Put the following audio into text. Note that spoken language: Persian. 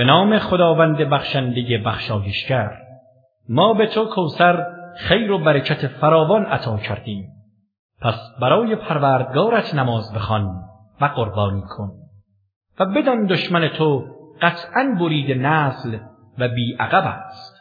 به نام خداوند بخشنده بخشایشگر. ما به تو کوسر خیر و برکت فراوان عطا کردیم. پس برای پروردگارت نماز بخوان و قربانی کن. و بدان دشمن تو قطعا برید نسل و بی عقب است.